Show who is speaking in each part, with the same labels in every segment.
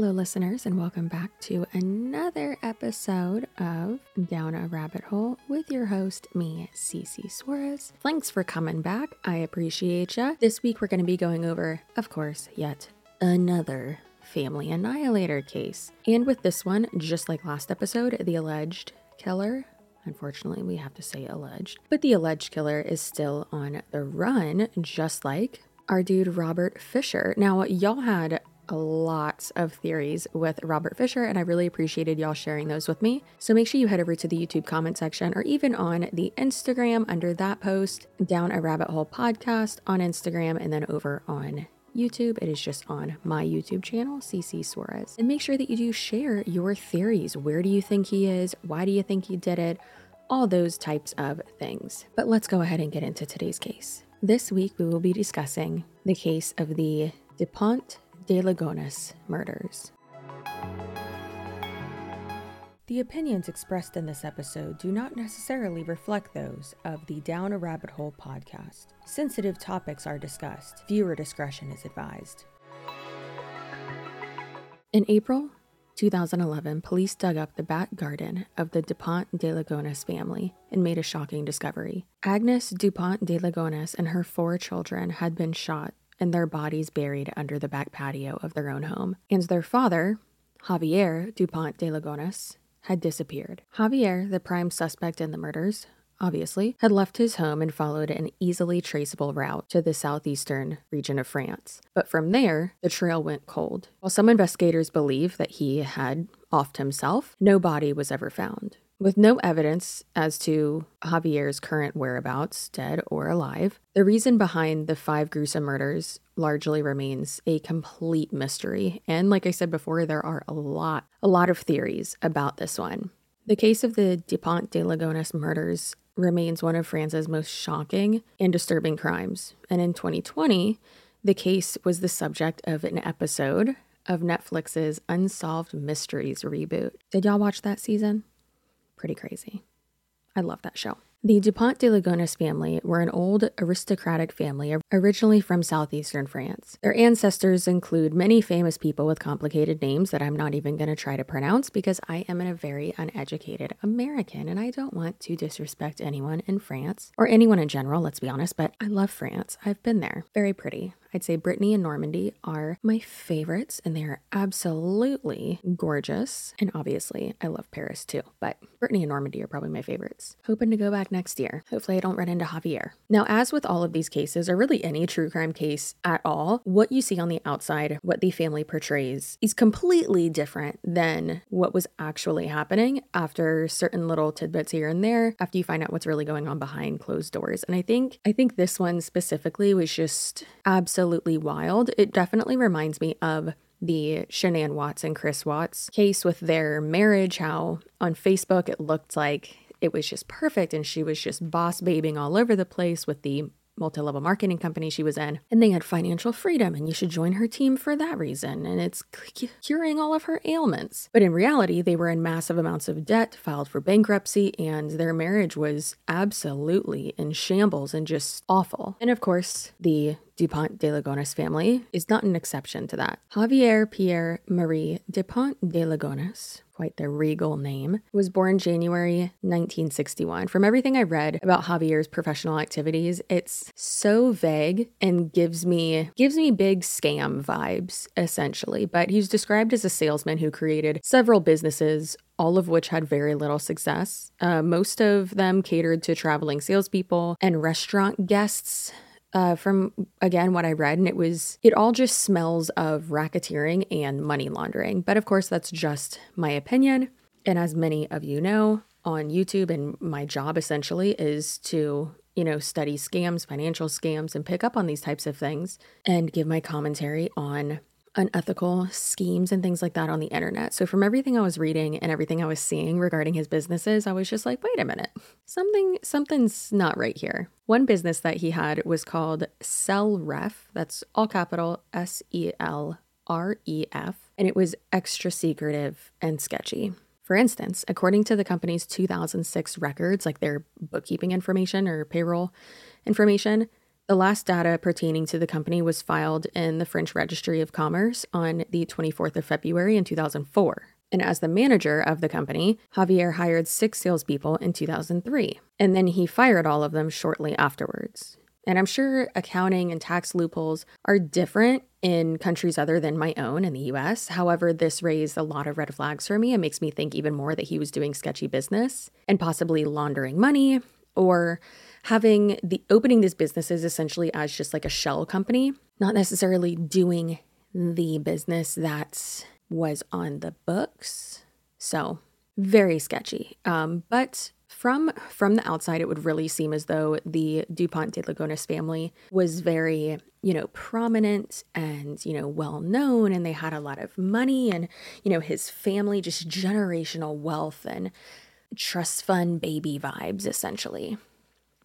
Speaker 1: Hello, listeners, and welcome back to another episode of Down a Rabbit Hole with your host, me, Cece Suarez. Thanks for coming back. I appreciate ya. This week, we're going to be going over, of course, yet another family annihilator case. And with this one, just like last episode, the alleged killer Unfortunately, we have to say alleged. But the alleged killer is still on the run, just like our dude Robert Fisher. Now, y'all had lots of theories with Robert Fisher, and I really appreciated y'all sharing those with me. So make sure you head over to the YouTube comment section or even on the Instagram under that post, down a rabbit hole podcast on Instagram, and then over on YouTube. It is just on my YouTube channel, CC Suarez. And make sure that you do share your theories. Where do you think he is? Why do you think he did it? All those types of things. But let's go ahead and get into today's case. This week, we will be discussing the case of the Dupont de Ligonnès murders. The opinions expressed in this episode do not necessarily reflect those of the Down a Rabbit Hole podcast. Sensitive topics are discussed. Viewer discretion is advised. In April 2011, police dug up the back garden of the Dupont de Ligonnès family and made a shocking discovery. Agnes Dupont de Ligonnès and her four children had been shot and their bodies buried under the back patio of their own home. And their father, Javier Dupont de Ligonnès, had disappeared. Javier, the prime suspect in the murders, obviously, had left his home and followed an easily traceable route to the southeastern region of France. But from there, the trail went cold. While some investigators believe that he had offed himself, no body was ever found. With no evidence as to Javier's current whereabouts, dead or alive, the reason behind the five gruesome murders largely remains a complete mystery. And like I said before, there are a lot, a lot of theories about this one. The case of the Dupont de Ligonnès murders remains one of France's most shocking and disturbing crimes. And in 2020, the case was the subject of an episode of Netflix's Unsolved Mysteries reboot. Did y'all watch that season? Pretty crazy. I love that show. The Dupont de Ligonnès family were an old aristocratic family originally from southeastern France. Their ancestors include many famous people with complicated names that I'm not even going to try to pronounce because I am a very uneducated American and I don't want to disrespect anyone in France or anyone in general, let's be honest, but I love France. I've been there. Very pretty. I'd say Brittany and Normandy are my favorites, and they are absolutely gorgeous. And obviously, I love Paris too, but Brittany and Normandy are probably my favorites. Hoping to go back next year. Hopefully, I don't run into Javier. Now, as with all of these cases, or really any true crime case at all, what you see on the outside, what the family portrays, is completely different than what was actually happening after certain little tidbits here and there, after you find out what's really going on behind closed doors. And I think I think this one specifically was just absolutely absolutely wild. It definitely reminds me of the Shanann Watts and Chris Watts case with their marriage, how on Facebook it looked like it was just perfect and she was just boss babing all over the place with the multi level marketing company she was in, and they had financial freedom, and you should join her team for that reason. And it's curing all of her ailments. But in reality, they were in massive amounts of debt, filed for bankruptcy, and their marriage was absolutely in shambles and just awful. And of course, the Dupont de Ligonnès family is not an exception to that. Javier Pierre Marie Dupont de Ligonnès quite the regal name, was born January 1961. From everything I read about Javier's professional activities, it's so vague and gives me gives me big scam vibes essentially. But he's described as a salesman who created several businesses all of which had very little success. Uh, most of them catered to traveling salespeople and restaurant guests uh, from again what I read, and it was it all just smells of racketeering and money laundering. But of course, that's just my opinion. And as many of you know, on YouTube, and my job essentially is to you know study scams, financial scams, and pick up on these types of things and give my commentary on unethical schemes and things like that on the internet. So from everything I was reading and everything I was seeing regarding his businesses, I was just like, wait a minute. Something something's not right here. One business that he had was called Sell Ref. That's all capital S E L R E F, and it was extra secretive and sketchy. For instance, according to the company's 2006 records, like their bookkeeping information or payroll information, The last data pertaining to the company was filed in the French Registry of Commerce on the 24th of February in 2004. And as the manager of the company, Javier hired six salespeople in 2003, and then he fired all of them shortly afterwards. And I'm sure accounting and tax loopholes are different in countries other than my own in the US. However, this raised a lot of red flags for me. It makes me think even more that he was doing sketchy business and possibly laundering money or having the opening these businesses essentially as just like a shell company, not necessarily doing the business that was on the books. So, very sketchy. Um, but from from the outside, it would really seem as though the Dupont de Ligonnès family was very, you know, prominent and you know well known, and they had a lot of money, and you know his family just generational wealth and trust fund baby vibes, essentially.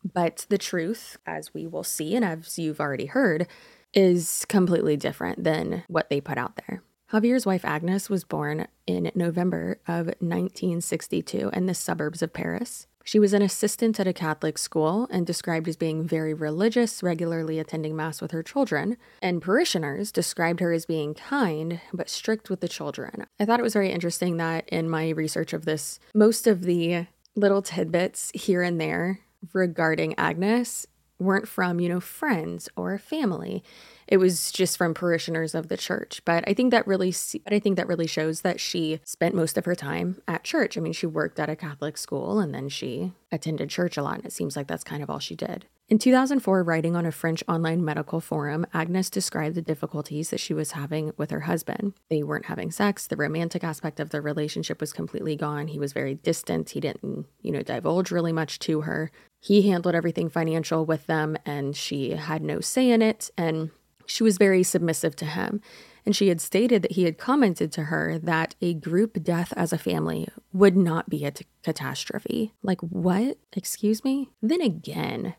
Speaker 1: But the truth, as we will see, and as you've already heard, is completely different than what they put out there. Javier's wife Agnes was born in November of 1962 in the suburbs of Paris. She was an assistant at a Catholic school and described as being very religious, regularly attending Mass with her children. And parishioners described her as being kind, but strict with the children. I thought it was very interesting that in my research of this, most of the little tidbits here and there regarding Agnes weren't from, you know, friends or family. It was just from parishioners of the church. But I think that really but I think that really shows that she spent most of her time at church. I mean, she worked at a Catholic school and then she attended church a lot, and it seems like that's kind of all she did. In 2004, writing on a French online medical forum, Agnes described the difficulties that she was having with her husband. They weren't having sex, the romantic aspect of their relationship was completely gone. He was very distant. He didn't, you know, divulge really much to her. He handled everything financial with them and she had no say in it and she was very submissive to him. And she had stated that he had commented to her that a group death as a family would not be a t- catastrophe. Like, what? Excuse me? Then again,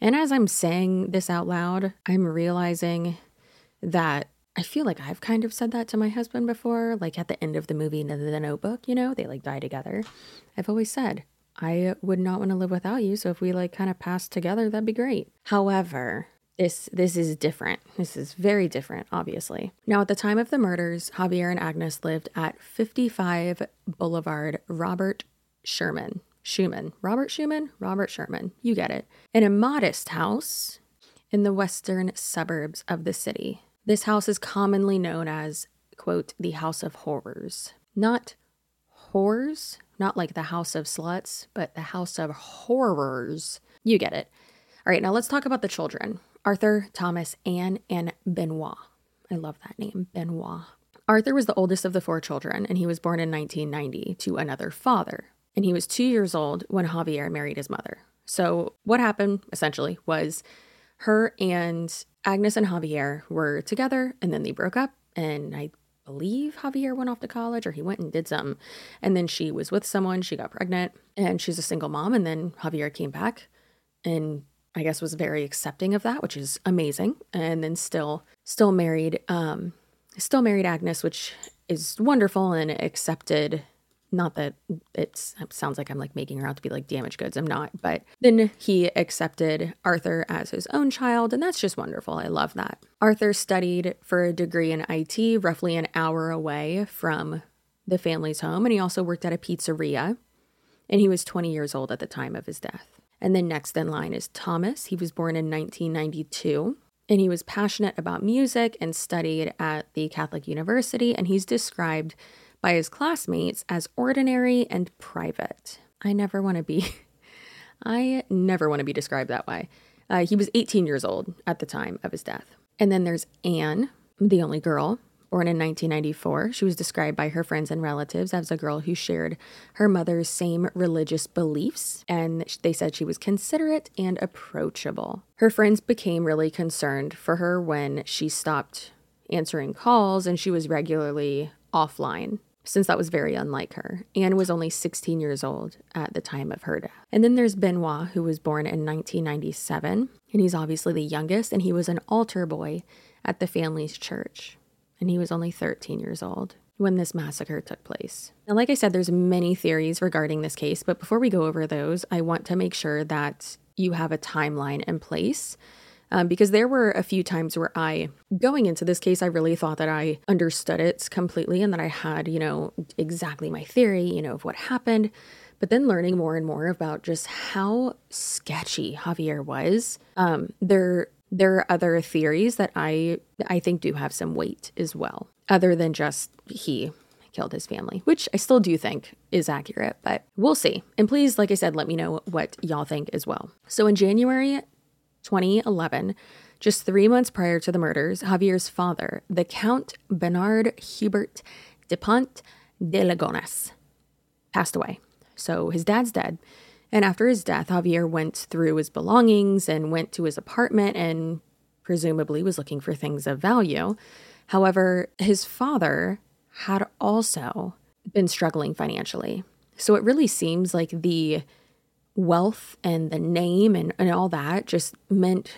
Speaker 1: and as I'm saying this out loud, I'm realizing that I feel like I've kind of said that to my husband before, like at the end of the movie The Notebook, you know, they like die together. I've always said, I would not want to live without you, so if we like kind of pass together, that'd be great. However, this this is different. This is very different, obviously. Now, at the time of the murders, Javier and Agnes lived at 55 Boulevard Robert Sherman. Schumann. Robert Schumann? Robert Sherman. You get it. In a modest house in the western suburbs of the city. This house is commonly known as, quote, the House of Horrors. Not whores, not like the House of Sluts, but the House of Horrors. You get it. All right, now let's talk about the children Arthur, Thomas, Anne, and Benoit. I love that name, Benoit. Arthur was the oldest of the four children, and he was born in 1990 to another father, and he was two years old when Javier married his mother. So, what happened essentially was her and Agnes and Javier were together and then they broke up. And I believe Javier went off to college or he went and did something. And then she was with someone, she got pregnant, and she's a single mom. And then Javier came back and I guess was very accepting of that, which is amazing. And then still, still married, um, still married Agnes, which is wonderful and accepted not that it sounds like I'm like making her out to be like damaged goods. I'm not. But then he accepted Arthur as his own child, and that's just wonderful. I love that. Arthur studied for a degree in IT roughly an hour away from the family's home, and he also worked at a pizzeria. And he was 20 years old at the time of his death. And then next in line is Thomas. He was born in 1992 and he was passionate about music and studied at the Catholic University. And he's described by his classmates as ordinary and private. I never want to be, I never want to be described that way. Uh, he was 18 years old at the time of his death. And then there's Anne, the only girl, born in 1994. She was described by her friends and relatives as a girl who shared her mother's same religious beliefs, and they said she was considerate and approachable. Her friends became really concerned for her when she stopped answering calls and she was regularly offline since that was very unlike her. Anne was only 16 years old at the time of her death. And then there's Benoit, who was born in 1997, and he's obviously the youngest, and he was an altar boy at the family's church. And he was only 13 years old when this massacre took place. Now, like I said, there's many theories regarding this case, but before we go over those, I want to make sure that you have a timeline in place Um, because there were a few times where I, going into this case, I really thought that I understood it completely and that I had, you know, exactly my theory, you know, of what happened. But then learning more and more about just how sketchy Javier was, um, there there are other theories that I I think do have some weight as well, other than just he killed his family, which I still do think is accurate, but we'll see. And please, like I said, let me know what y'all think as well. So in January 2011, just three months prior to the murders, Javier's father, the Count Bernard Hubert Dupont de Ligonnès, passed away. So his dad's dead. And after his death, Javier went through his belongings and went to his apartment and presumably was looking for things of value. However, his father had also been struggling financially. So it really seems like the wealth and the name and, and all that just meant,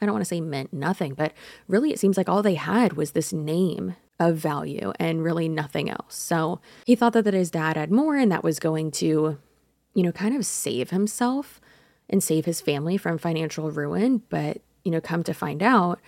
Speaker 1: I don't want to say meant nothing, but really it seems like all they had was this name of value and really nothing else. So he thought that, that his dad had more and that was going to, you know, kind of save himself and save his family from financial ruin. But, you know, come to find out,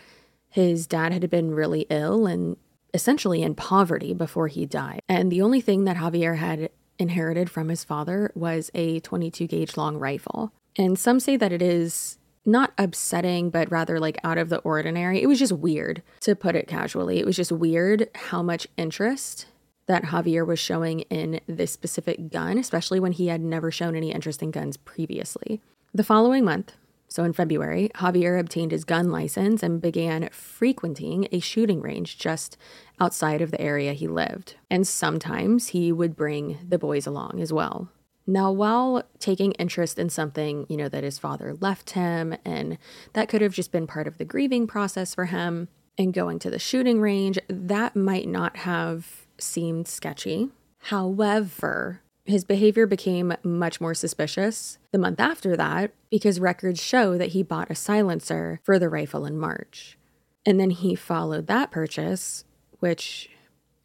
Speaker 1: his dad had been really ill and essentially in poverty before he died. And the only thing that Javier had inherited from his father was a 22 gauge long rifle. And some say that it is not upsetting, but rather like out of the ordinary. It was just weird, to put it casually. It was just weird how much interest that Javier was showing in this specific gun, especially when he had never shown any interest in guns previously. The following month, so in February, Javier obtained his gun license and began frequenting a shooting range just outside of the area he lived. And sometimes he would bring the boys along as well. Now, while taking interest in something, you know, that his father left him, and that could have just been part of the grieving process for him, and going to the shooting range, that might not have seemed sketchy. However, his behavior became much more suspicious the month after that because records show that he bought a silencer for the rifle in March. And then he followed that purchase, which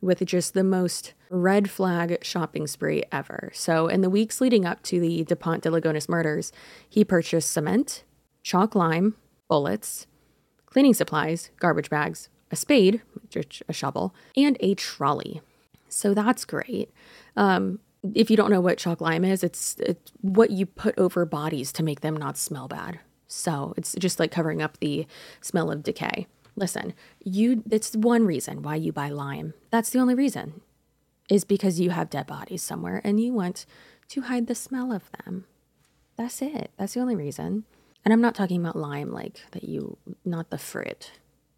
Speaker 1: with just the most red flag shopping spree ever. So, in the weeks leading up to the Dupont de Ligonnès murders, he purchased cement, chalk lime, bullets, cleaning supplies, garbage bags, a spade, a shovel, and a trolley. So that's great. Um, if you don't know what chalk lime is, it's, it's what you put over bodies to make them not smell bad. So it's just like covering up the smell of decay. Listen, you it's one reason why you buy lime. That's the only reason. Is because you have dead bodies somewhere and you want to hide the smell of them. That's it. That's the only reason. And I'm not talking about lime like that you not the fruit,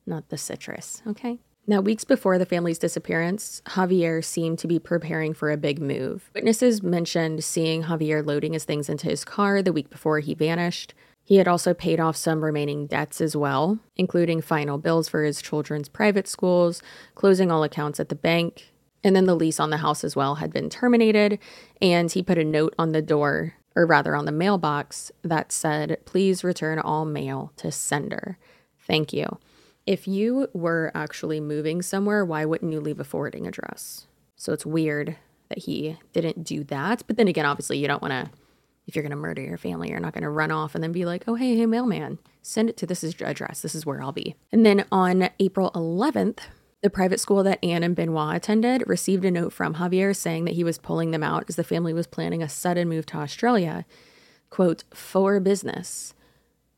Speaker 1: not the citrus, okay? Now, weeks before the family's disappearance, Javier seemed to be preparing for a big move. Witnesses mentioned seeing Javier loading his things into his car the week before he vanished. He had also paid off some remaining debts as well, including final bills for his children's private schools, closing all accounts at the bank, and then the lease on the house as well had been terminated. And he put a note on the door, or rather on the mailbox, that said, Please return all mail to sender. Thank you. If you were actually moving somewhere, why wouldn't you leave a forwarding address? So it's weird that he didn't do that. But then again, obviously, you don't want to, if you're going to murder your family, you're not going to run off and then be like, oh, hey, hey, mailman, send it to this address. This is where I'll be. And then on April 11th, the private school that Anne and Benoit attended received a note from Javier saying that he was pulling them out as the family was planning a sudden move to Australia, quote, for business.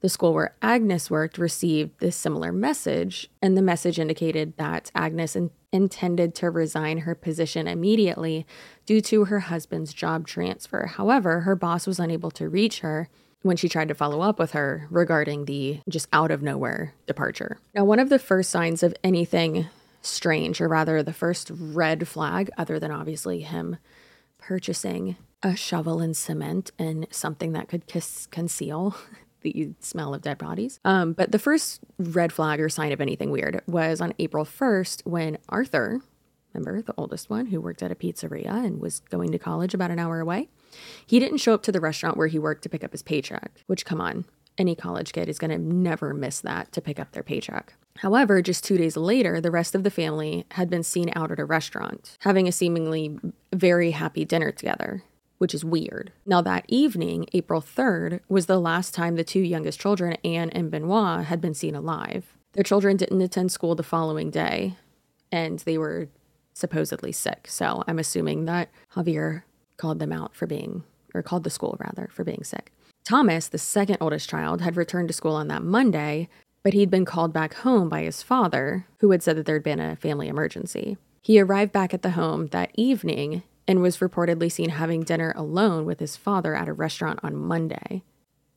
Speaker 1: The school where Agnes worked received this similar message, and the message indicated that Agnes in- intended to resign her position immediately due to her husband's job transfer. However, her boss was unable to reach her when she tried to follow up with her regarding the just out of nowhere departure. Now, one of the first signs of anything strange, or rather the first red flag, other than obviously him purchasing a shovel and cement and something that could kiss, conceal the smell of dead bodies. Um, but the first red flag or sign of anything weird was on April 1st when Arthur, remember the oldest one who worked at a pizzeria and was going to college about an hour away, he didn't show up to the restaurant where he worked to pick up his paycheck, which, come on, any college kid is going to never miss that to pick up their paycheck. However, just two days later, the rest of the family had been seen out at a restaurant, having a seemingly very happy dinner together which is weird. Now, that evening, April 3rd, was the last time the two youngest children, Anne and Benoit, had been seen alive. Their children didn't attend school the following day, and they were supposedly sick. So I'm assuming that Javier called them out for being, or called the school rather, for being sick. Thomas, the second oldest child, had returned to school on that Monday, but he'd been called back home by his father, who had said that there'd been a family emergency. He arrived back at the home that evening and was reportedly seen having dinner alone with his father at a restaurant on Monday.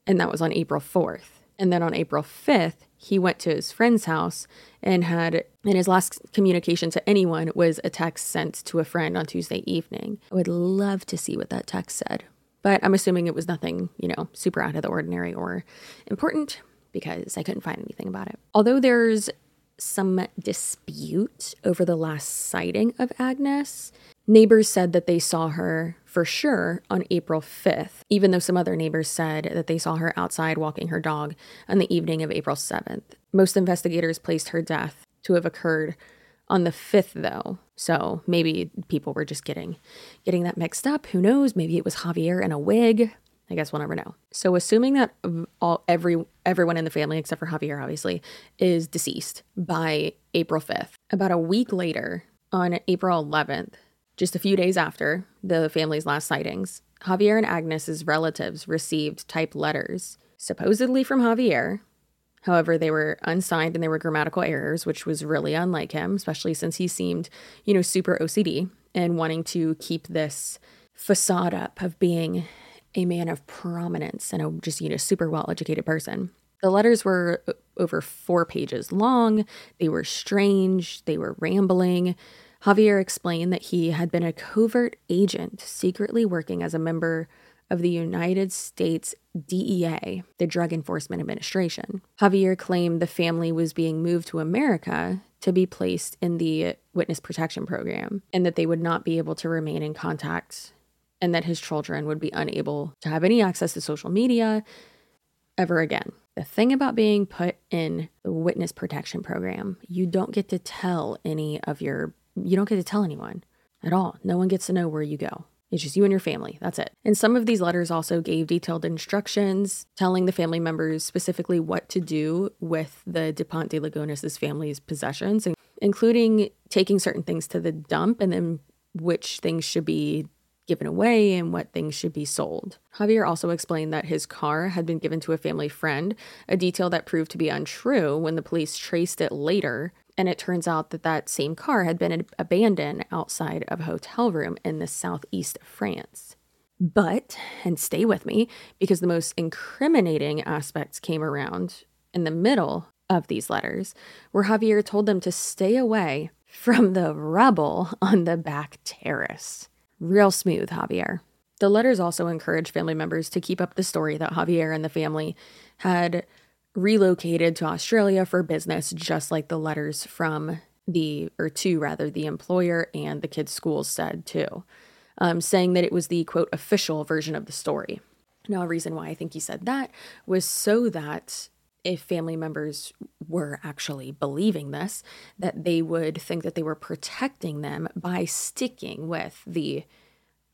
Speaker 1: And that was on April 4th. And then on April 5th, he went to his friend's house and had, and his last communication to anyone was a text sent to a friend on Tuesday evening. I would love to see what that text said, but I'm assuming it was nothing, you know, super out of the ordinary or important because I couldn't find anything about it. Although there's some dispute over the last sighting of Agnes, neighbors said that they saw her for sure on April 5th, even though some other neighbors said that they saw her outside walking her dog on the evening of April 7th. Most investigators placed her death to have occurred on the 5th though. So maybe people were just getting getting that mixed up. Who knows? Maybe it was Javier in a wig. I guess we'll never know. So assuming that all every everyone in the family except for Javier obviously is deceased by April 5th. About a week later, on April 11th, just a few days after the family's last sightings, Javier and Agnes's relatives received typed letters, supposedly from Javier. However, they were unsigned and there were grammatical errors, which was really unlike him, especially since he seemed, you know, super OCD and wanting to keep this facade up of being a man of prominence and a just, you know, super well educated person. The letters were over four pages long. They were strange. They were rambling. Javier explained that he had been a covert agent secretly working as a member of the United States DEA, the Drug Enforcement Administration. Javier claimed the family was being moved to America to be placed in the witness protection program and that they would not be able to remain in contact and that his children would be unable to have any access to social media ever again. The thing about being put in the witness protection program, you don't get to tell any of your you don't get to tell anyone at all. No one gets to know where you go. It's just you and your family. That's it. And some of these letters also gave detailed instructions telling the family members specifically what to do with the Dupont de Ligonnès' family's possessions, including taking certain things to the dump and then which things should be given away and what things should be sold. Javier also explained that his car had been given to a family friend, a detail that proved to be untrue when the police traced it later and it turns out that that same car had been abandoned outside of a hotel room in the southeast of France. But, and stay with me, because the most incriminating aspects came around in the middle of these letters, where Javier told them to stay away from the rubble on the back terrace. Real smooth, Javier. The letters also encouraged family members to keep up the story that Javier and the family had relocated to Australia for business, just like the letters from the, or to rather, the employer and the kids' schools said too, um, saying that it was the quote official version of the story. Now, a reason why I think he said that was so that if family members were actually believing this, that they would think that they were protecting them by sticking with the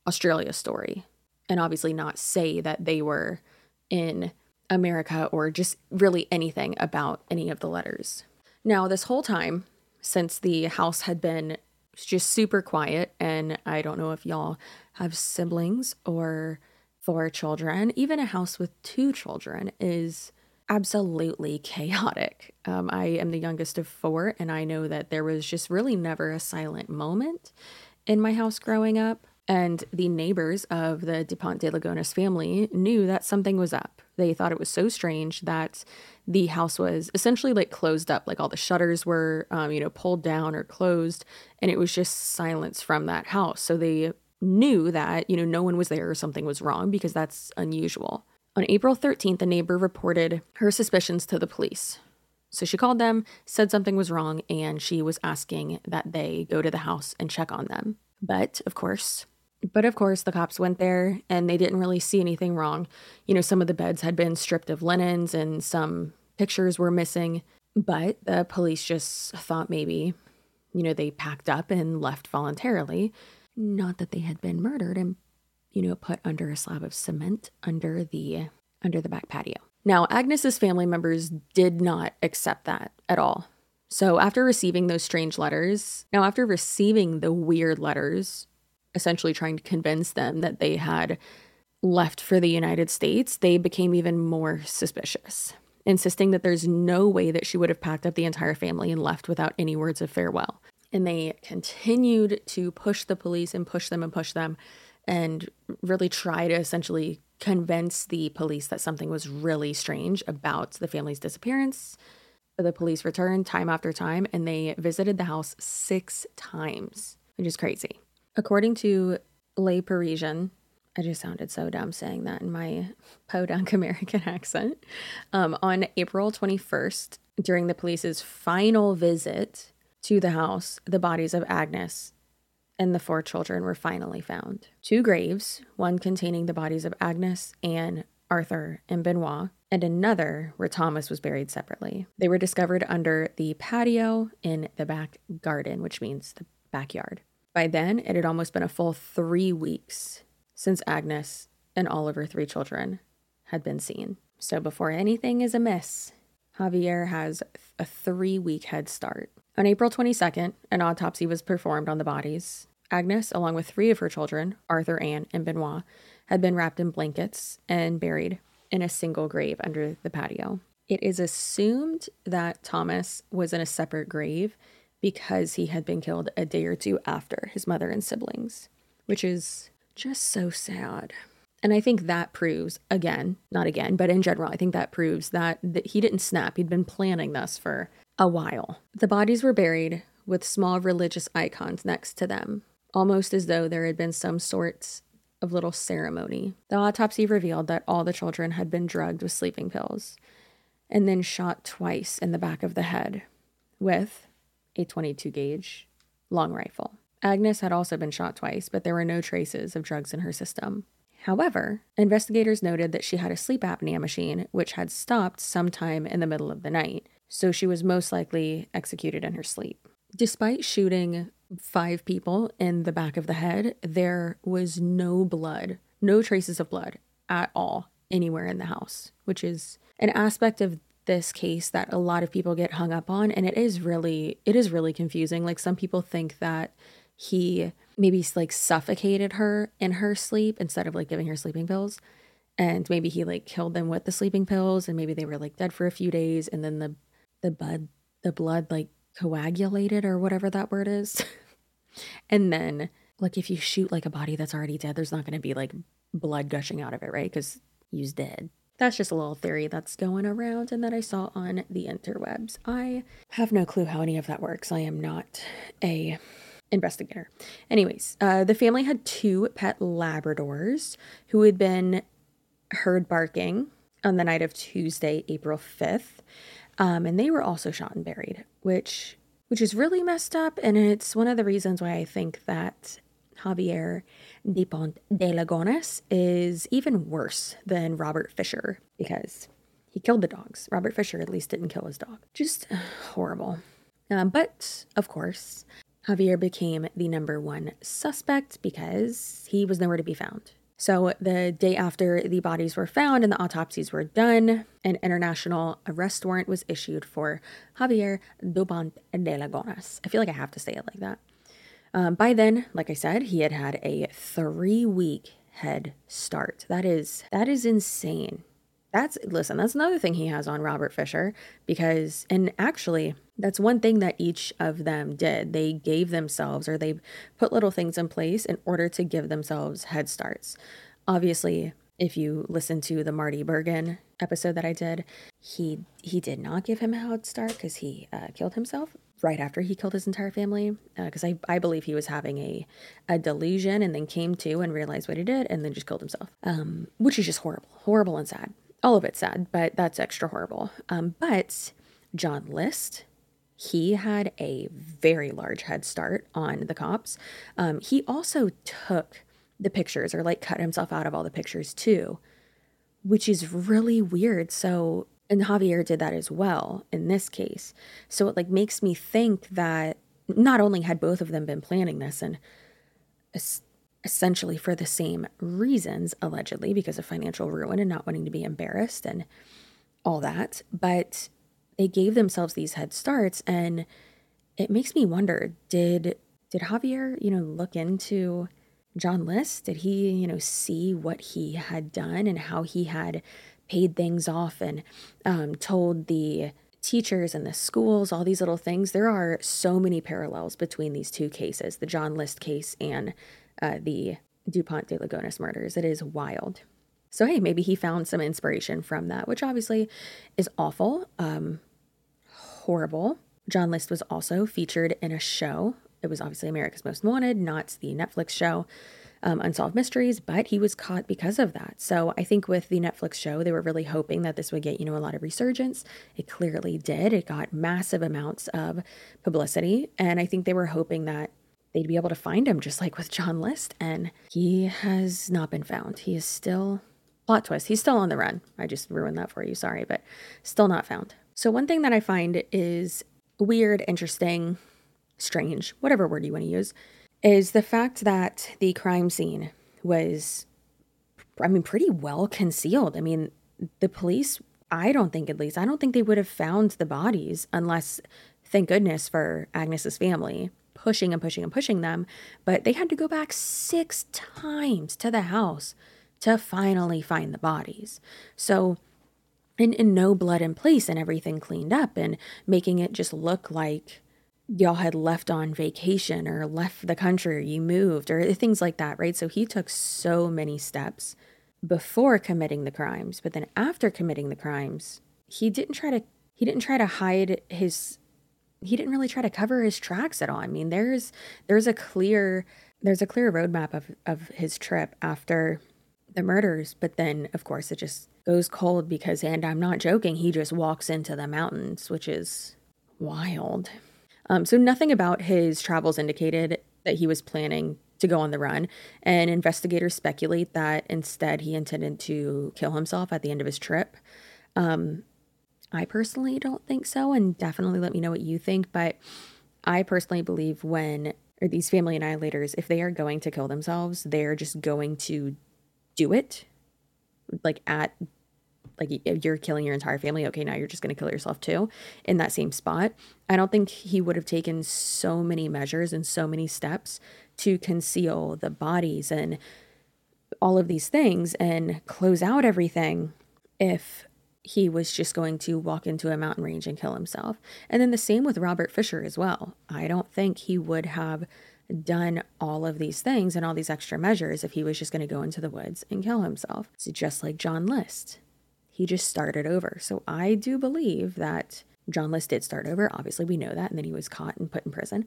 Speaker 1: Australia story and obviously not say that they were in America or just really anything about any of the letters. Now, this whole time, since the house had been just super quiet, and I don't know if y'all have siblings or four children, even a house with two children is absolutely chaotic. Um, I am the youngest of four, and I know that there was just really never a silent moment in my house growing up. And the neighbors of the Dupont de Ligonnès family knew that something was up. They thought it was so strange that the house was essentially like closed up, like all the shutters were, um, you know, pulled down or closed, and it was just silence from that house. So they knew that, you know, no one was there or something was wrong because that's unusual. On April 13th, a neighbor reported her suspicions to the police. So she called them, said something was wrong, and she was asking that they go to the house and check on them. But of course, but of course, the cops went there and they didn't really see anything wrong. You know, some of the beds had been stripped of linens and some pictures were missing, but the police just thought maybe, you know, they packed up and left voluntarily. Not that they had been murdered and you know, put under a slab of cement under the under the back patio. Now, Agnes's family members did not accept that at all. So, after receiving those strange letters, now after receiving the weird letters, essentially trying to convince them that they had left for the United States, they became even more suspicious, insisting that there's no way that she would have packed up the entire family and left without any words of farewell. And they continued to push the police and push them and push them and really try to essentially convince the police that something was really strange about the family's disappearance. The police returned time after time and they visited the house six times, which is crazy. According to Le Parisien, I just sounded so dumb saying that in my podunk American accent. Um, on April 21st, during the police's final visit to the house, the bodies of Agnes and the four children were finally found. Two graves, one containing the bodies of Agnes, Anne, Arthur, and Benoit, and another where Thomas was buried separately. They were discovered under the patio in the back garden, which means the backyard. By then, it had almost been a full three weeks since Agnes and all of her three children had been seen. So before anything is amiss, Javier has a three week head start. On April 22nd, an autopsy was performed on the bodies. Agnes, along with three of her children, Arthur, Anne, and Benoit, had been wrapped in blankets and buried in a single grave under the patio. It is assumed that Thomas was in a separate grave because he had been killed a day or two after his mother and siblings, which is just so sad. And I think that proves, again, not again, but in general, I think that proves that, that he didn't snap. He'd been planning this for a while. The bodies were buried with small religious icons next to them, almost as though there had been some sort of little ceremony. The autopsy revealed that all the children had been drugged with sleeping pills and then shot twice in the back of the head with a 22 gauge long rifle. Agnes had also been shot twice, but there were no traces of drugs in her system. However, investigators noted that she had a sleep apnea machine, which had stopped sometime in the middle of the night, so she was most likely executed in her sleep. Despite shooting five people in the back of the head, there was no blood, no traces of blood at all anywhere in the house, which is an aspect of this case that a lot of people get hung up on and it is really it is really confusing. Like some people think that he maybe like suffocated her in her sleep instead of like giving her sleeping pills. And maybe he like killed them with the sleeping pills and maybe they were like dead for a few days and then the the blood the blood like coagulated or whatever that word is. And then like if you shoot like a body that's already dead there's not going to be like blood gushing out of it right? Because he's dead that's just a little theory that's going around and that I saw on the interwebs. I have no clue how any of that works. I am not a investigator. Anyways, uh, the family had two pet Labradors who had been heard barking on the night of Tuesday, April 5th. Um, and they were also shot and buried, which which is really messed up. And it's one of the reasons why I think that Javier Dupont de Ligonnès is even worse than Robert Fisher because he killed the dogs. Robert Fisher at least didn't kill his dog. Just horrible. Um, but of course, Javier became the number one suspect because he was nowhere to be found. So, the day after the bodies were found and the autopsies were done, an international arrest warrant was issued for Javier Dupont de Ligonnès. I feel like I have to say it like that. Um, by then, like I said, he had had a three week head start. That is that is insane. That's listen, that's another thing he has on Robert Fisher because and actually that's one thing that each of them did. They gave themselves or they put little things in place in order to give themselves head starts. Obviously, if you listen to the Marty Bergen episode that I did, he he did not give him a head start because he uh, killed himself right after he killed his entire family because uh, I, I believe he was having a, a delusion and then came to and realized what he did and then just killed himself um, which is just horrible horrible and sad all of it's sad, but that's extra horrible. Um, but John List, he had a very large head start on the cops. Um, he also took the pictures or like cut himself out of all the pictures too, which is really weird. So, and Javier did that as well in this case. So it like makes me think that not only had both of them been planning this and essentially for the same reasons, allegedly, because of financial ruin and not wanting to be embarrassed and all that. But they gave themselves these head starts and it makes me wonder did did Javier, you know, look into John List? Did he, you know, see what he had done and how he had paid things off and um, told the teachers and the schools, all these little things? There are so many parallels between these two cases the John List case and uh, the Dupont de Ligonnès murders. It is wild. So, hey, maybe he found some inspiration from that, which obviously is awful, um, horrible. John List was also featured in a show it was obviously America's Most Wanted, not the Netflix show um, Unsolved Mysteries, but he was caught because of that. So I think with the Netflix show, they were really hoping that this would get, you know, a lot of resurgence. It clearly did. It got massive amounts of publicity. And I think they were hoping that they'd be able to find him just like with John List. And he has not been found. He is still, plot twist, he's still on the run. I just ruined that for you. Sorry, but still not found. So one thing that I find is weird, interesting, strange, whatever word you want to use, is the fact that the crime scene was, I mean, pretty well concealed. I mean, the police, I don't think at least, I don't think they would have found the bodies unless, thank goodness for Agnes's family, pushing and pushing and pushing them. But they had to go back six times to the house to finally find the bodies. So, and, and no blood in place and everything cleaned up and making it just look like y'all had left on vacation or left the country or you moved or things like that, right? So he took so many steps before committing the crimes, but then after committing the crimes, he didn't try to he didn't try to hide his he didn't really try to cover his tracks at all. I mean, there's there's a clear there's a clear roadmap of of his trip after the murders, but then of course it just goes cold because and I'm not joking, he just walks into the mountains, which is wild. Um, so nothing about his travels indicated that he was planning to go on the run, and investigators speculate that instead he intended to kill himself at the end of his trip. Um, I personally don't think so, and definitely let me know what you think. But I personally believe when or these family annihilators, if they are going to kill themselves, they're just going to do it like at like you're killing your entire family okay now you're just going to kill yourself too in that same spot i don't think he would have taken so many measures and so many steps to conceal the bodies and all of these things and close out everything if he was just going to walk into a mountain range and kill himself. And then the same with Robert Fisher as well. I don't think he would have done all of these things and all these extra measures if he was just going to go into the woods and kill himself. So just like John List he just started over. So I do believe that John List did start over. Obviously, we know that. And then he was caught and put in prison.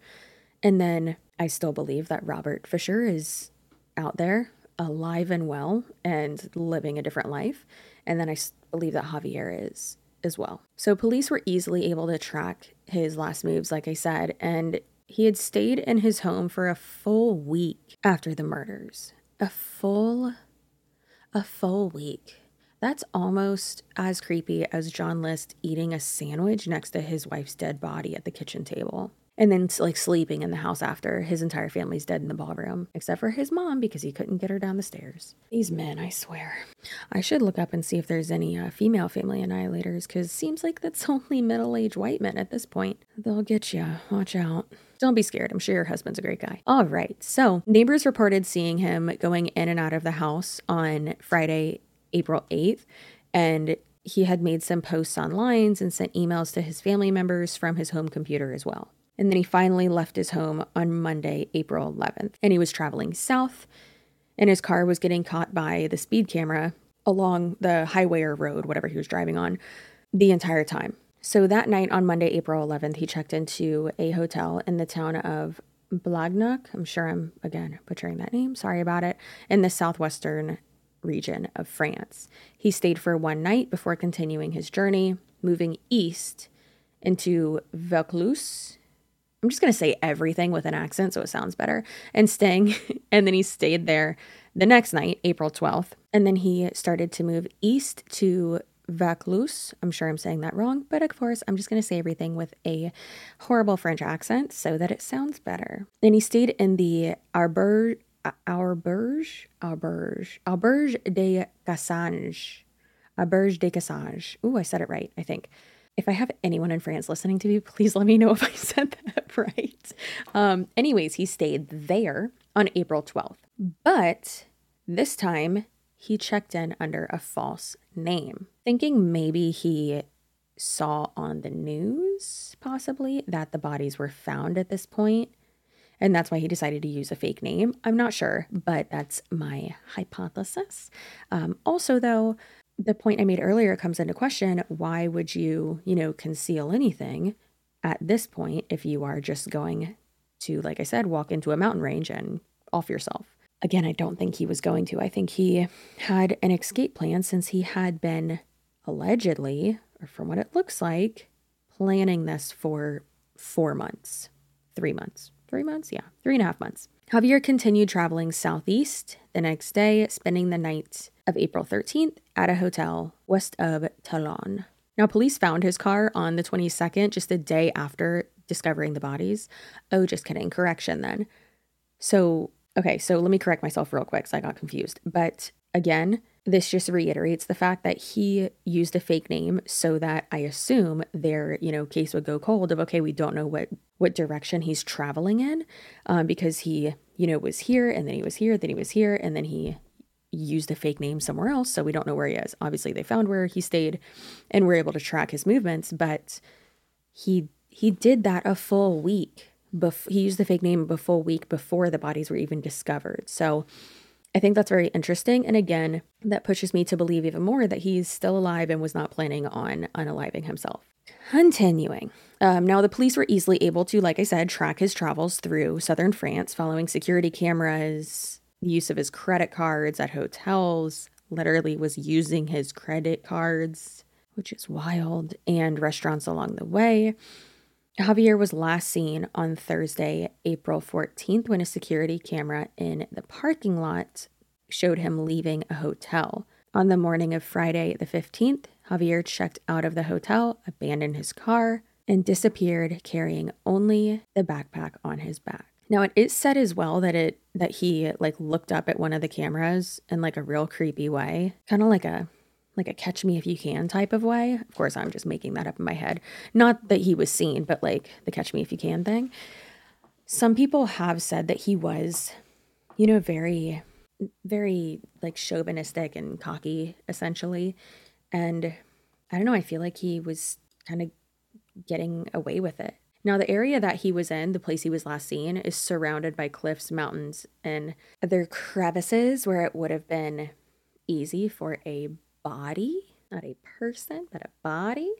Speaker 1: And then I still believe that Robert Fisher is out there, alive and well, and living a different life. And then I believe that Javier is as well. So police were easily able to track his last moves, like I said, and he had stayed in his home for a full week after the murders. A full, a full week. That's almost as creepy as John List eating a sandwich next to his wife's dead body at the kitchen table. And then, like, sleeping in the house after his entire family's dead in the ballroom, except for his mom because he couldn't get her down the stairs. These men, I swear. I should look up and see if there's any uh, female family annihilators because seems like that's only middle aged white men at this point. They'll get you. Watch out. Don't be scared. I'm sure your husband's a great guy. All right. So, neighbors reported seeing him going in and out of the house on Friday, April 8th. And he had made some posts online and sent emails to his family members from his home computer as well. And then he finally left his home on Monday, April 11th. And he was traveling south, and his car was getting caught by the speed camera along the highway or road, whatever he was driving on, the entire time. So that night on Monday, April 11th, he checked into a hotel in the town of Blagnac. I'm sure I'm, again, butchering that name. Sorry about it. In the southwestern region of France. He stayed for one night before continuing his journey, moving east into Vaucluse. I'm just going to say everything with an accent so it sounds better. And staying, and then he stayed there the next night, April 12th. And then he started to move east to Vaucluse. I'm sure I'm saying that wrong, but of course, I'm just going to say everything with a horrible French accent so that it sounds better. Then he stayed in the Arbor Auberge, Auberge, Auberge de Cassange. Auberge de Cassange. Ooh, I said it right, I think. If I have anyone in France listening to me, please let me know if I said that right. Um, anyways, he stayed there on April 12th. But this time, he checked in under a false name, thinking maybe he saw on the news, possibly, that the bodies were found at this point, And that's why he decided to use a fake name. I'm not sure, but that's my hypothesis. Um, also, though, the point I made earlier comes into question. Why would you, you know, conceal anything at this point if you are just going to, like I said, walk into a mountain range and off yourself? Again, I don't think he was going to. I think he had an escape plan since he had been allegedly, or from what it looks like, planning this for four months, three months, three months, yeah, three and a half months. Javier continued traveling southeast the next day, spending the night of April 13th at a hotel west of Toulon. Now, police found his car on the 22nd, just a day after discovering the bodies. Oh, just kidding. Correction then. So, okay, so let me correct myself real quick because I got confused. But again, this just reiterates the fact that he used a fake name so that I assume their, you know, case would go cold of okay, we don't know what what direction he's traveling in, um, because he, you know, was here and then he was here, then he was here, and then he used a fake name somewhere else, so we don't know where he is. Obviously, they found where he stayed, and were able to track his movements, but he he did that a full week. He used the fake name a full week before the bodies were even discovered. So I think that's very interesting. And again, that pushes me to believe even more that he's still alive and was not planning on unaliving himself. Continuing. Um, now, the police were easily able to, like I said, track his travels through southern France following security cameras, the use of his credit cards at hotels, literally was using his credit cards, which is wild, and restaurants along the way. Javier was last seen on Thursday, April 14th, when a security camera in the parking lot showed him leaving a hotel. On the morning of Friday, the 15th, Javier checked out of the hotel, abandoned his car, and disappeared carrying only the backpack on his back. Now it is said as well that it that he like looked up at one of the cameras in like a real creepy way, kind of like a like a catch me if you can type of way. Of course, I'm just making that up in my head. Not that he was seen, but like the catch me if you can thing. Some people have said that he was, you know, very, very like chauvinistic and cocky, essentially. And I don't know, I feel like he was kind of getting away with it. Now, the area that he was in, the place he was last seen, is surrounded by cliffs, mountains, and other crevices where it would have been easy for a body, not a person, but a body,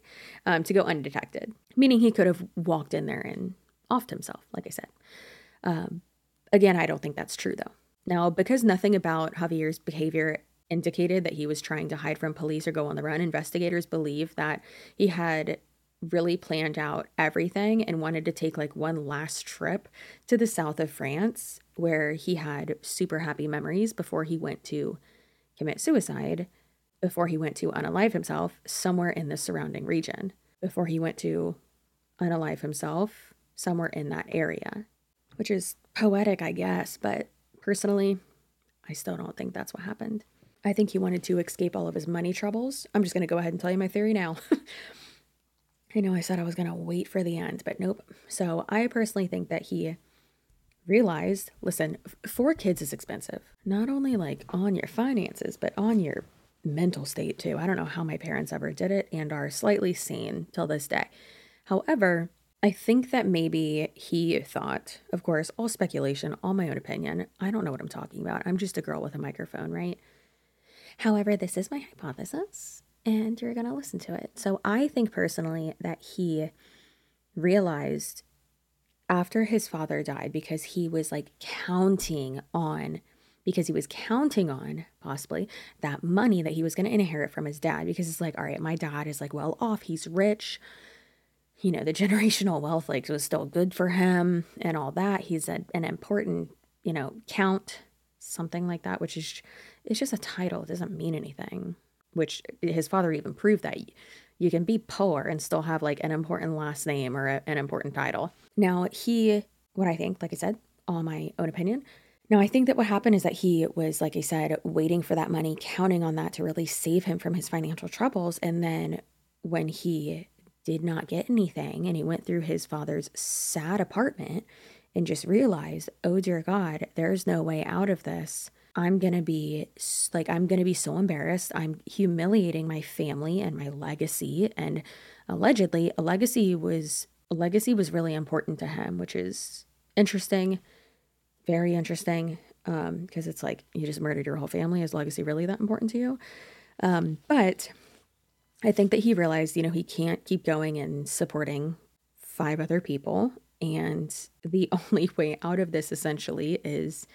Speaker 1: um, to go undetected, meaning he could have walked in there and offed himself, like I said. Um, again, I don't think that's true though. Now, because nothing about Javier's behavior indicated that he was trying to hide from police or go on the run, investigators believe that he had really planned out everything and wanted to take like one last trip to the south of France where he had super happy memories before he went to commit suicide before he went to unalive himself somewhere in the surrounding region, before he went to unalive himself somewhere in that area, which is poetic, I guess, but personally, I still don't think that's what happened. I think he wanted to escape all of his money troubles. I'm just going to go ahead and tell you my theory now. I know I said I was going to wait for the end, but nope. So I personally think that he realized listen, four kids is expensive. Not only like on your finances, but on your mental state too. I don't know how my parents ever did it and are slightly sane till this day. However, I think that maybe he thought, of course, all speculation, all my own opinion. I don't know what I'm talking about. I'm just a girl with a microphone, right? However, this is my hypothesis and you're going to listen to it. So I think personally that he realized after his father died because he was like counting on because he was counting on possibly that money that he was going to inherit from his dad because it's like all right my dad is like well off he's rich. You know the generational wealth like was still good for him and all that. He's a, an important you know count something like that which is it's just a title it doesn't mean anything which his father even proved that you can be poor and still have like an important last name or a, an important title now he what i think like i said all my own opinion Now, I think that what happened is that he was, like I said, waiting for that money, counting on that to really save him from his financial troubles. And then when he did not get anything and he went through his father's sad apartment and just realized, oh dear God, there's no way out of this. I'm going to be like, I'm going to be so embarrassed. I'm humiliating my family and my legacy. And allegedly, a legacy was, a legacy was really important to him, which is interesting, very interesting. Um, because it's like you just murdered your whole family. Is legacy really that important to you? Um, but I think that he realized, you know, he can't keep going and supporting five other people. And the only way out of this essentially is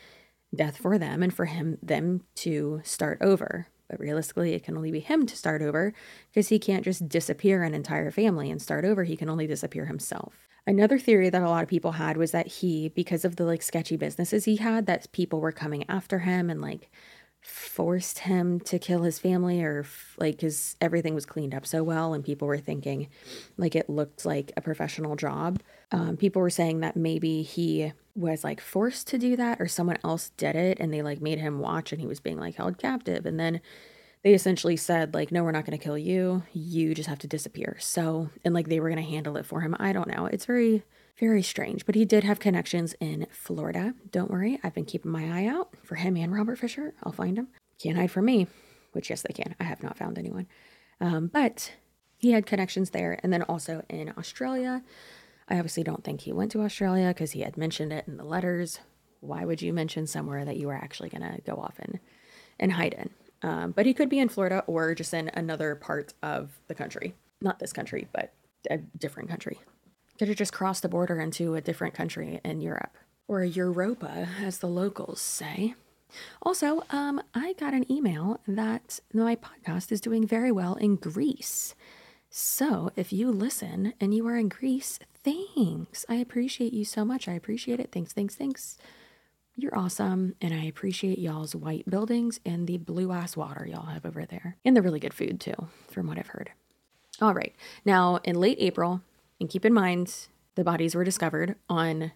Speaker 1: death for them and for him them to start over. But realistically, it can only be him to start over because he can't just disappear an entire family and start over. He can only disappear himself. Another theory that a lot of people had was that he, because of the like sketchy businesses he had, that people were coming after him and like forced him to kill his family or like because everything was cleaned up so well and people were thinking like it looked like a professional job. Um, people were saying that maybe he was like forced to do that or someone else did it and they like made him watch and he was being like held captive. And then they essentially said like no we're not going to kill you. You just have to disappear. So and like they were going to handle it for him. I don't know. It's very very strange, but he did have connections in Florida. Don't worry, I've been keeping my eye out for him and Robert Fisher. I'll find him. Can't hide from me, which, yes, they can. I have not found anyone. Um, but he had connections there and then also in Australia. I obviously don't think he went to Australia because he had mentioned it in the letters. Why would you mention somewhere that you were actually going to go off and, and hide in? Um, but he could be in Florida or just in another part of the country. Not this country, but a different country. Could have just crossed the border into a different country in Europe, or Europa, as the locals say. Also, um, I got an email that my podcast is doing very well in Greece. So, if you listen and you are in Greece, thanks. I appreciate you so much. I appreciate it. Thanks, thanks, thanks. You're awesome. And I appreciate y'all's white buildings and the blue ass water y'all have over there. And the really good food, too, from what I've heard. All right. Now, in late April, and keep in mind, the bodies were discovered on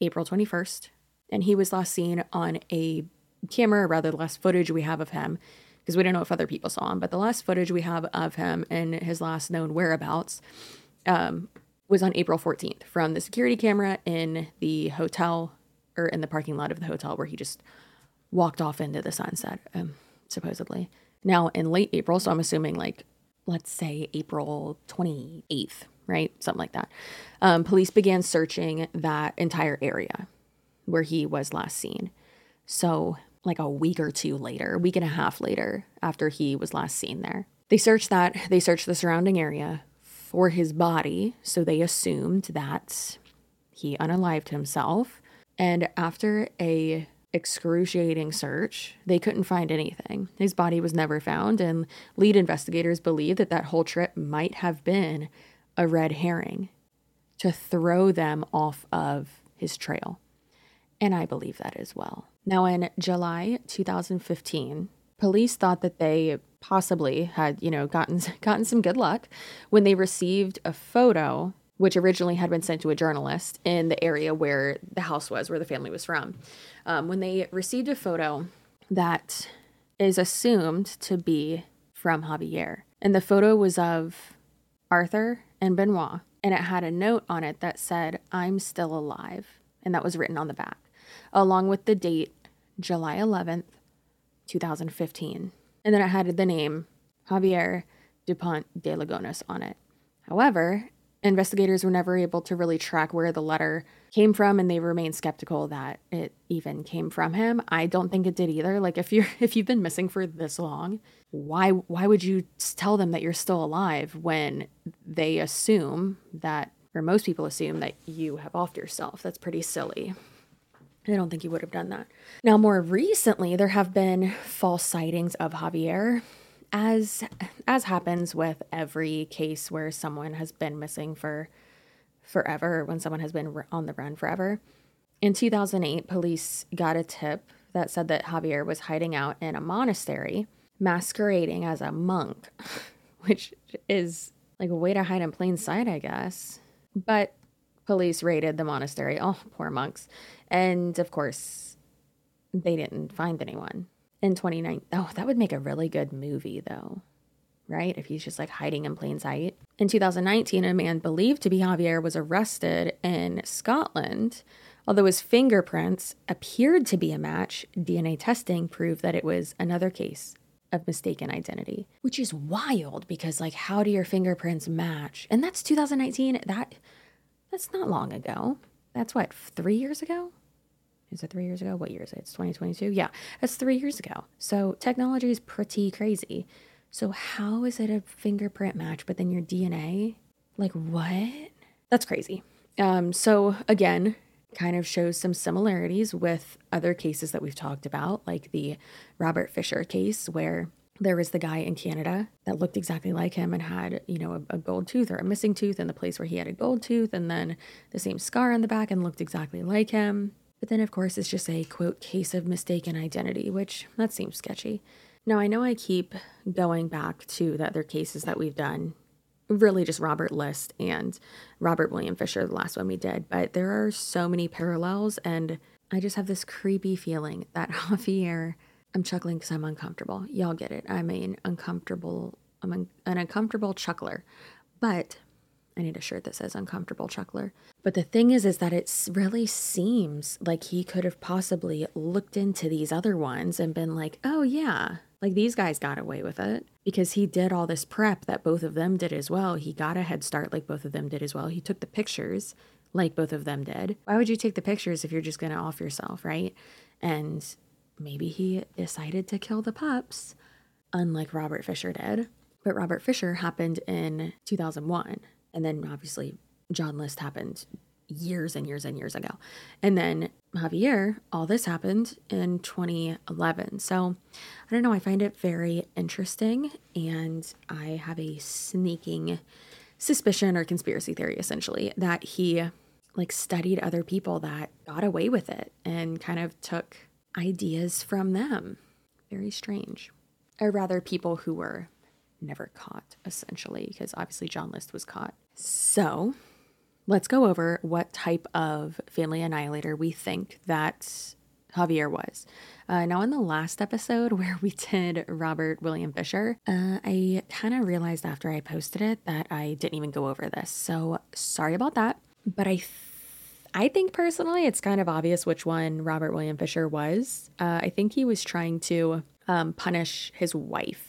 Speaker 1: April 21st, and he was last seen on a camera, or rather, the last footage we have of him, because we don't know if other people saw him, but the last footage we have of him and his last known whereabouts um, was on April 14th from the security camera in the hotel or in the parking lot of the hotel where he just walked off into the sunset, um, supposedly. Now, in late April, so I'm assuming like, let's say April 28th, right? Something like that. Um, police began searching that entire area where he was last seen. So, like a week or two later, a week and a half later, after he was last seen there, they searched that, they searched the surrounding area for his body. So, they assumed that he unalived himself. And after a excruciating search, they couldn't find anything. His body was never found, and lead investigators believe that that whole trip might have been a red herring to throw them off of his trail. And I believe that as well. Now, in July 2015, police thought that they possibly had, you know, gotten gotten some good luck when they received a photo which originally had been sent to a journalist in the area where the house was, where the family was from. Um, when they received a photo that is assumed to be from Javier, and the photo was of Arthur and Benoit, and it had a note on it that said, I'm still alive. And that was written on the back, along with the date, July 11th, 2015. And then it had the name Javier Dupont de Ligonnès on it. However, investigators were never able to really track where the letter came from and they remain skeptical that it even came from him. I don't think it did either. Like if you're if you've been missing for this long, why why would you tell them that you're still alive when they assume that or most people assume that you have offed yourself? That's pretty silly. I don't think he would have done that. Now, more recently, there have been false sightings of Javier as as happens with every case where someone has been missing for forever when someone has been on the run forever in 2008 police got a tip that said that javier was hiding out in a monastery masquerading as a monk which is like a way to hide in plain sight i guess but police raided the monastery oh poor monks and of course they didn't find anyone. In 2019, oh, that would make a really good movie though, right? If he's just like hiding in plain sight. In 2019, a man believed to be Javier was arrested in Scotland. Although his fingerprints appeared to be a match, DNA testing proved that it was another case of mistaken identity, which is wild because like how do your fingerprints match? And that's 2019. That that's not long ago. That's what, 3 years ago? Is it 3 years ago? What year is it? It's 2022. Yeah, that's 3 years ago. So technology is pretty crazy. So how is it a fingerprint match but then your DNA? Like what? That's crazy. Um so again, kind of shows some similarities with other cases that we've talked about, like the Robert Fisher case, where there was the guy in Canada that looked exactly like him and had, you know, a, a, gold tooth or a missing tooth in the place where he had a gold tooth, and then the same scar on the back and looked exactly like him. But then, of course, it's just a quote case of mistaken identity, which that seems sketchy. Now, I know I keep going back to the other cases that we've done really just Robert List and Robert William Fisher, the last one we did. But there are so many parallels, and I just have this creepy feeling that Javier. I'm chuckling because I'm uncomfortable. Y'all get it. I'm an uncomfortable. I'm an uncomfortable chuckler, but I need a shirt that says uncomfortable chuckler. But the thing is, is that it really seems like he could have possibly looked into these other ones and been like, oh, yeah, like these guys got away with it because he did all this prep that both of them did as well. He got a head start like both of them did as well. He took the pictures like both of them did. Why would you take the pictures if you're just going to off yourself, right? And maybe he decided to kill the pups, unlike Robert Fisher did. But Robert Fisher happened in 2001. And then obviously John List happened years and years and years ago. And then Javier, all this happened in 2011. So I don't know, I find it very interesting and I have a sneaking suspicion or conspiracy theory essentially that he like studied other people that got away with it and kind of took ideas from them. Very strange. Or rather people who were never caught essentially because obviously John List was caught. So, let's go over what type of family annihilator we think that Javier was. Uh, now, in the last episode where we did Robert William Fisher, uh, I kind of realized after I posted it that I didn't even go over this. So sorry about that. But I, th- I think personally, it's kind of obvious which one Robert William Fisher was. Uh, I think he was trying to um, punish his wife,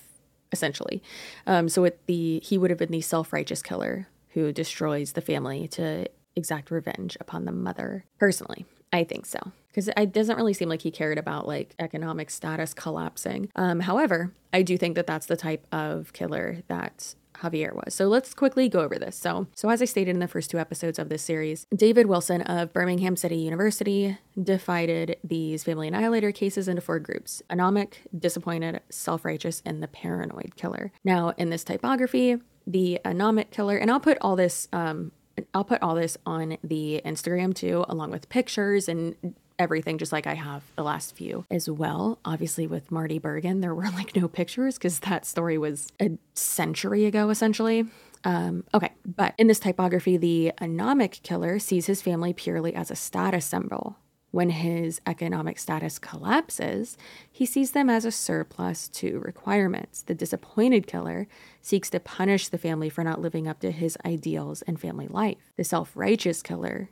Speaker 1: essentially. Um, so the he would have been the self righteous killer who destroys the family to exact revenge upon the mother. Personally, I think so. Because it doesn't really seem like he cared about like economic status collapsing. Um, however, I do think that that's the type of killer that Javier was. So let's quickly go over this. So, so as I stated in the first two episodes of this series, David Wilson of Birmingham City University divided these family annihilator cases into four groups: anomic, disappointed, self-righteous, and the paranoid killer. Now, in this typography, the anomic killer, and I'll put all this um, I'll put all this on the Instagram too, along with pictures and everything, just like I have the last few as well. Obviously, with Marty Bergen, there were like no pictures because that story was a century ago, essentially. Um, okay, but in this typography, the anomic killer sees his family purely as a status symbol. When his economic status collapses, he sees them as a surplus to requirements. The disappointed killer seeks to punish the family for not living up to his ideals and family life. The self righteous killer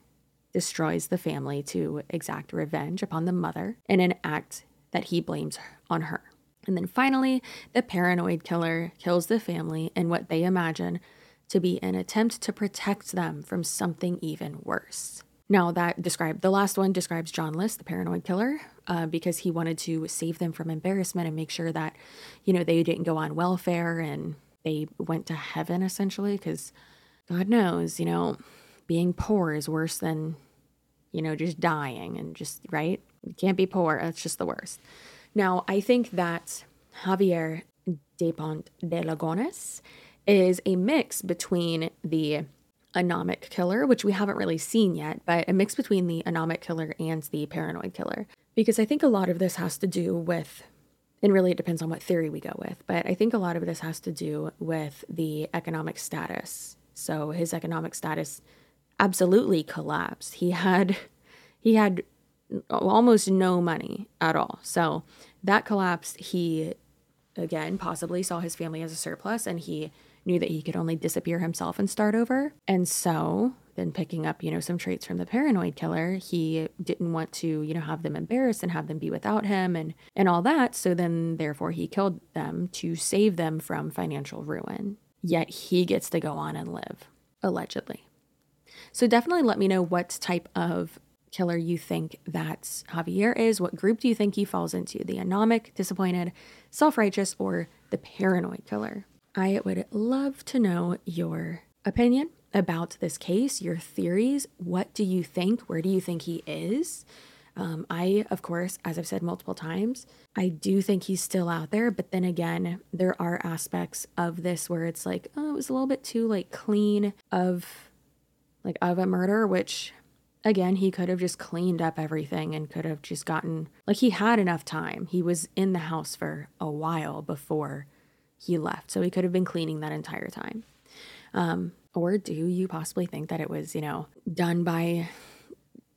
Speaker 1: destroys the family to exact revenge upon the mother in an act that he blames on her. And then finally, the paranoid killer kills the family in what they imagine to be an attempt to protect them from something even worse. Now, that described the last one describes John List, the paranoid killer, uh, because he wanted to save them from embarrassment and make sure that, you know, they didn't go on welfare and they went to heaven essentially. Because God knows, you know, being poor is worse than, you know, just dying and just, right? You can't be poor. That's just the worst. Now, I think that Javier de Pont de Lagones is a mix between the anomic killer, which we haven't really seen yet, but a mix between the anomic killer and the paranoid killer. Because I think a lot of this has to do with, and really it depends on what theory we go with, but I think a lot of this has to do with the economic status. So his economic status absolutely collapsed. He had he had almost no money at all. So that collapsed. He, again, possibly saw his family as a surplus and he knew that he could only disappear himself and start over. And so then picking up, you know, some traits from the paranoid killer, he didn't want to, you know, have them embarrassed and have them be without him and and all that. So then therefore he killed them to save them from financial ruin. Yet he gets to go on and live, allegedly. So definitely let me know what type of killer you think that Javier is. What group do you think he falls into? The anomic, disappointed, self righteous, or the paranoid killer? I would love to know your opinion about this case, your theories. What do you think? Where do you think he is? Um, I, of course, as I've said multiple times, I do think he's still out there. But then again, there are aspects of this where it's like, oh, it was a little bit too like clean of like of a murder, which again, he could have just cleaned up everything and could have just gotten like he had enough time. He was in the house for a while before he left, so he could have been cleaning that entire time. Um, or do you possibly think that it was, you know, done by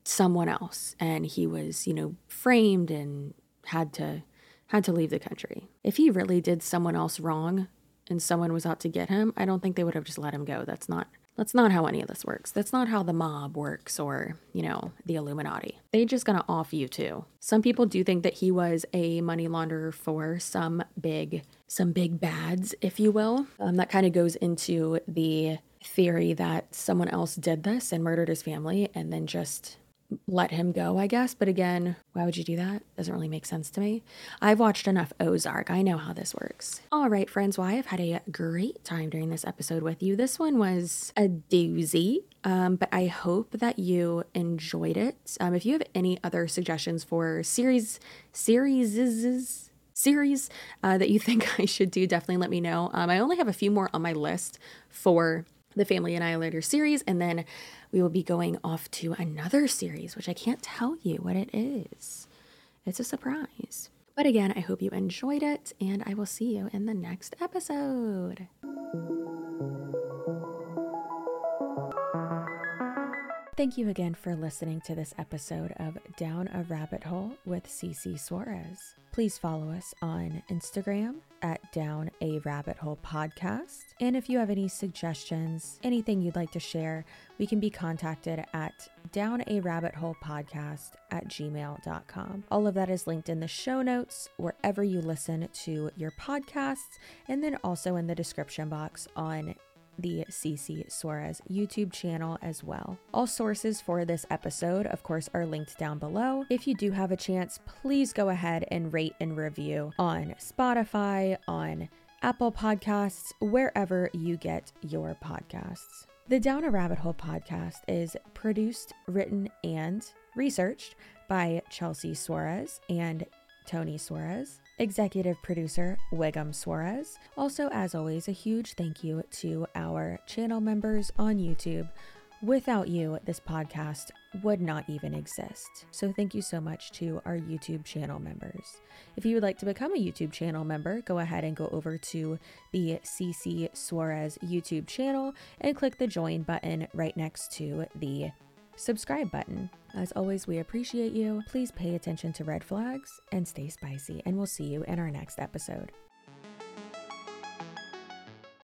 Speaker 1: someone else and he was, you know, framed and had to had to leave the country? If he really did someone else wrong and someone was out to get him, I don't think they would have just let him go. That's not that's not how any of this works. That's not how the mob works or, you know, the Illuminati. They just gonna off you too. Some people do think that he was a money launderer for some big, some big bads, if you will. Um, that kind of goes into the theory that someone else did this and murdered his family and then just let him go, I guess. But again, why would you do that? Doesn't really make sense to me. I've watched enough Ozark. I know how this works. All right, friends. Well, I have had a great time during this episode with you. This one was a doozy. Um, but I hope that you enjoyed it. Um, if you have any other suggestions for series, series, series uh, that you think I should do, definitely let me know. Um, I only have a few more on my list for the Family Annihilator series, and then we will be going off to another series, which I can't tell you what it is. It's a surprise. But again, I hope you enjoyed it, and I will see you in the next episode. Thank you again for listening to this episode of Down a Rabbit Hole with CC Suarez. Please follow us on Instagram at Down a Rabbit Hole Podcast. And if you have any suggestions, anything you'd like to share, we can be contacted at Down a Rabbit Hole Podcast at gmail.com. All of that is linked in the show notes, wherever you listen to your podcasts, and then also in the description box on the CC Suarez YouTube channel as well. All sources for this episode, of course, are linked down below. If you do have a chance, please go ahead and rate and review on Spotify, on Apple Podcasts, wherever you get your podcasts. The Down a Rabbit Hole podcast is produced, written, and researched by Chelsea Suarez and Tony Suarez executive producer Wiggum Suarez. Also, as always, a huge thank you to our channel members on YouTube. Without you, this podcast would not even exist. So, thank you so much to our YouTube channel members. If you would like to become a YouTube channel member, go ahead and go over to the CC Suarez YouTube channel and click the join button right next to the subscribe button. As always, we appreciate you. Please pay attention to red flags and stay spicy, and we'll see you in our next episode.